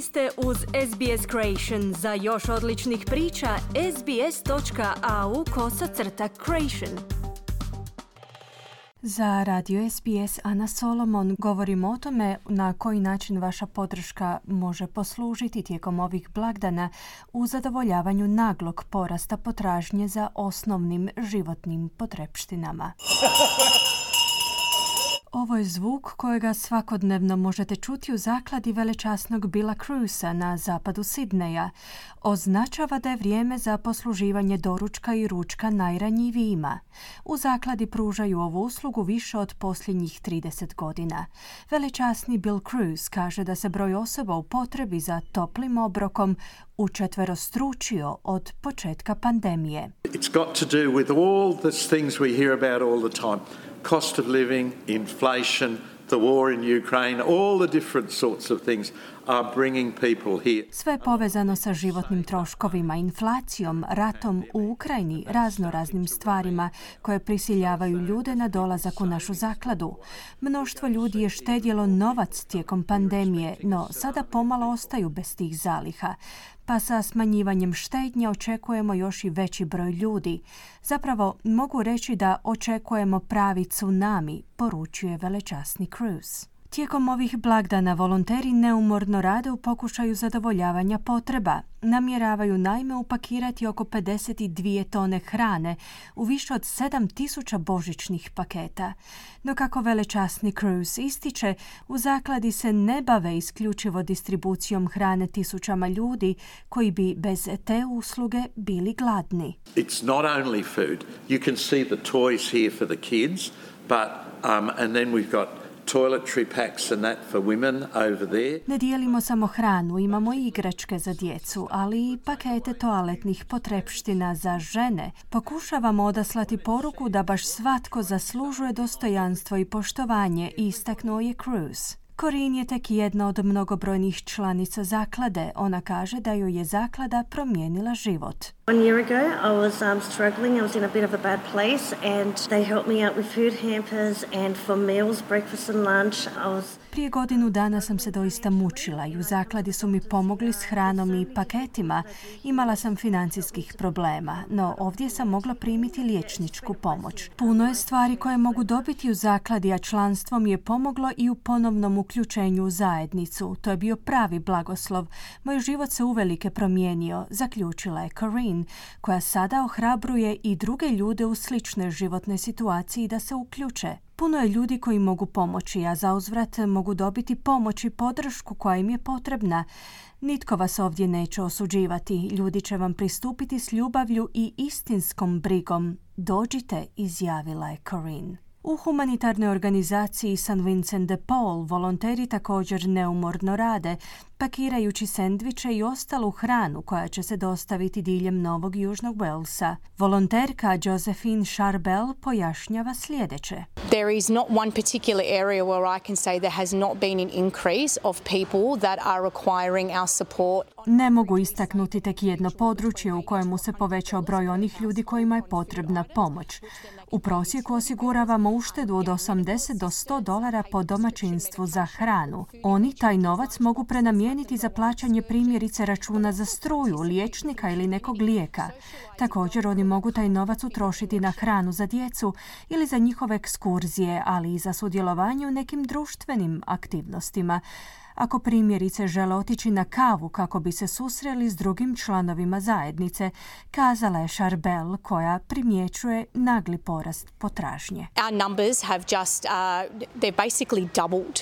Vi ste uz SBS Creation. Za još odličnih priča, sbs.au kosacrta creation. Za radio SBS Ana Solomon govorimo o tome na koji način vaša podrška može poslužiti tijekom ovih blagdana u zadovoljavanju naglog porasta potražnje za osnovnim životnim potrepštinama. Ovo je zvuk kojega svakodnevno možete čuti u zakladi velečasnog Bila Cruisa na zapadu Sidneja. Označava da je vrijeme za posluživanje doručka i ručka najranjivijima. U zakladi pružaju ovu uslugu više od posljednjih 30 godina. Velečasni Bill Cruz kaže da se broj osoba u potrebi za toplim obrokom učetverostručio od početka pandemije. It's got to do with all the things we hear about all the time cost of living, inflation, the war in Ukraine, all the different sorts of things Sve povezano sa životnim troškovima, inflacijom, ratom u Ukrajini, razno raznim stvarima koje prisiljavaju ljude na dolazak u našu zakladu. Mnoštvo ljudi je štedjelo novac tijekom pandemije, no sada pomalo ostaju bez tih zaliha pa sa smanjivanjem štednje očekujemo još i veći broj ljudi. Zapravo mogu reći da očekujemo pravi tsunami, poručuje velečasni Cruz. Tijekom ovih blagdana volonteri neumorno rade u pokušaju zadovoljavanja potreba. Namjeravaju naime upakirati oko 52 tone hrane u više od 7000 božićnih paketa. No kako velečasni Cruz ističe, u zakladi se ne bave isključivo distribucijom hrane tisućama ljudi koji bi bez te usluge bili gladni. It's not only food. You can see the toys here for the kids, but um, and then we've got Ne dijelimo samo hranu, imamo i igračke za djecu, ali i pakete toaletnih potrepština za žene. Pokušavamo odaslati poruku da baš svatko zaslužuje dostojanstvo i poštovanje, istaknuo je Cruz. Corinne je tek jedna od mnogobrojnih članica zaklade. Ona kaže da joj je zaklada promijenila život. One year ago I was um, struggling, I was in a bit of a bad place and they helped me out with food hampers and for meals, breakfast and lunch. I was prije godinu dana sam se doista mučila i u zakladi su mi pomogli s hranom i paketima. Imala sam financijskih problema, no ovdje sam mogla primiti liječničku pomoć. Puno je stvari koje mogu dobiti u zakladi, a članstvo mi je pomoglo i u ponovnom uključenju u zajednicu. To je bio pravi blagoslov. Moj život se uvelike promijenio, zaključila je Corinne, koja sada ohrabruje i druge ljude u sličnoj životnoj situaciji da se uključe. Puno je ljudi koji mogu pomoći, a za uzvrat mogu dobiti pomoć i podršku koja im je potrebna. Nitko vas ovdje neće osuđivati. Ljudi će vam pristupiti s ljubavlju i istinskom brigom. Dođite, izjavila je Corinne. U humanitarnoj organizaciji St. Vincent de Paul volonteri također neumorno rade, pakirajući sendviče i ostalu hranu koja će se dostaviti diljem Novog Južnog Walesa. Volonterka Josephine Charbel pojašnjava sljedeće. There is not one particular area where I can say there has not been an increase of people that are requiring our support. Ne mogu istaknuti tek jedno područje u kojemu se povećao broj onih ljudi kojima je potrebna pomoć. U prosjeku osiguravamo uštedu od 80 do 100 dolara po domaćinstvu za hranu. Oni taj novac mogu prenamijeniti za plaćanje primjerice računa za struju, liječnika ili nekog lijeka. Također oni mogu taj novac utrošiti na hranu za djecu ili za njihove ekskurzije, ali i za sudjelovanje u nekim društvenim aktivnostima ako primjerice žele otići na kavu kako bi se susreli s drugim članovima zajednice, kazala je Charbel koja primjećuje nagli porast potražnje. Our numbers have just, uh, they're basically doubled.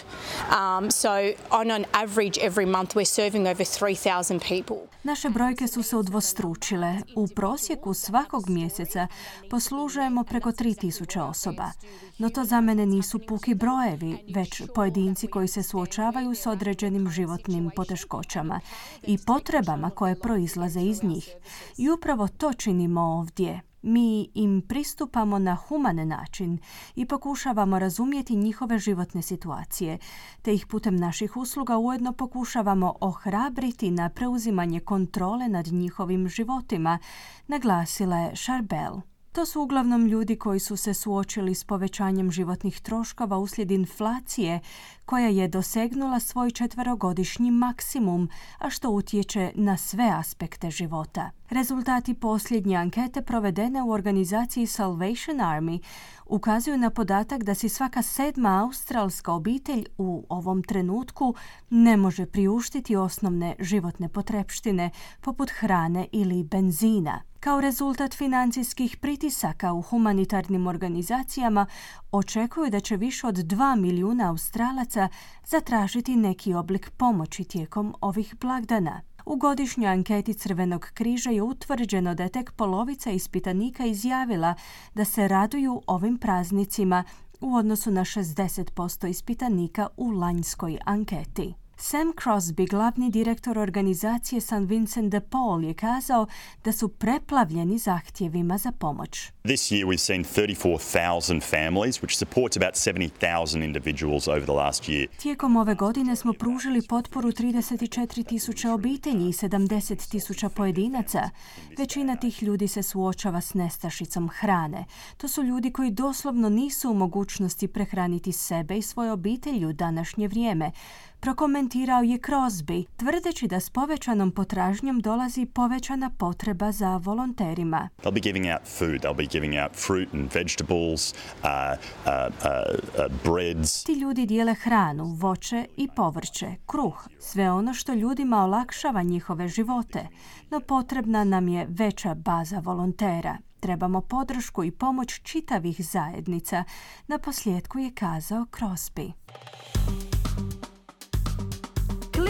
Um, so on an average every month we're serving over 3000 people. Naše brojke su se udvostručile. U prosjeku svakog mjeseca poslužujemo preko 3000 osoba. No to za mene nisu puki brojevi, već pojedinci koji se suočavaju s određenim životnim poteškoćama i potrebama koje proizlaze iz njih. I upravo to činimo ovdje. Mi im pristupamo na human način i pokušavamo razumjeti njihove životne situacije, te ih putem naših usluga ujedno pokušavamo ohrabriti na preuzimanje kontrole nad njihovim životima, naglasila je Charbel. To su uglavnom ljudi koji su se suočili s povećanjem životnih troškova uslijed inflacije koja je dosegnula svoj četverogodišnji maksimum, a što utječe na sve aspekte života. Rezultati posljednje ankete provedene u organizaciji Salvation Army ukazuju na podatak da si svaka sedma australska obitelj u ovom trenutku ne može priuštiti osnovne životne potrepštine poput hrane ili benzina. Kao rezultat financijskih pritisaka u humanitarnim organizacijama očekuju da će više od 2 milijuna Australaca zatražiti neki oblik pomoći tijekom ovih blagdana. U godišnjoj anketi Crvenog križa je utvrđeno da je tek polovica ispitanika izjavila da se raduju ovim praznicima u odnosu na 60% ispitanika u lanjskoj anketi. Sam Crosby, glavni direktor organizacije St. Vincent de Paul, je kazao da su preplavljeni zahtjevima za pomoć. This year we've seen 34,000 families, which supports about 70,000 individuals over the last year. Tijekom ove godine smo pružili potporu 34.000 obitelji i 70.000 pojedinaca. Većina tih ljudi se suočava s nestašicom hrane. To su ljudi koji doslovno nisu u mogućnosti prehraniti sebe i svoje obitelji u današnje vrijeme prokomentirao je Crosby, tvrdeći da s povećanom potražnjom dolazi povećana potreba za volonterima. They'll be giving out food, they'll be giving out fruit and vegetables, uh, uh, uh, breads. Ti ljudi dijele hranu, voće i povrće, kruh, sve ono što ljudima olakšava njihove živote, no potrebna nam je veća baza volontera. Trebamo podršku i pomoć čitavih zajednica, na posljedku je kazao Crosby.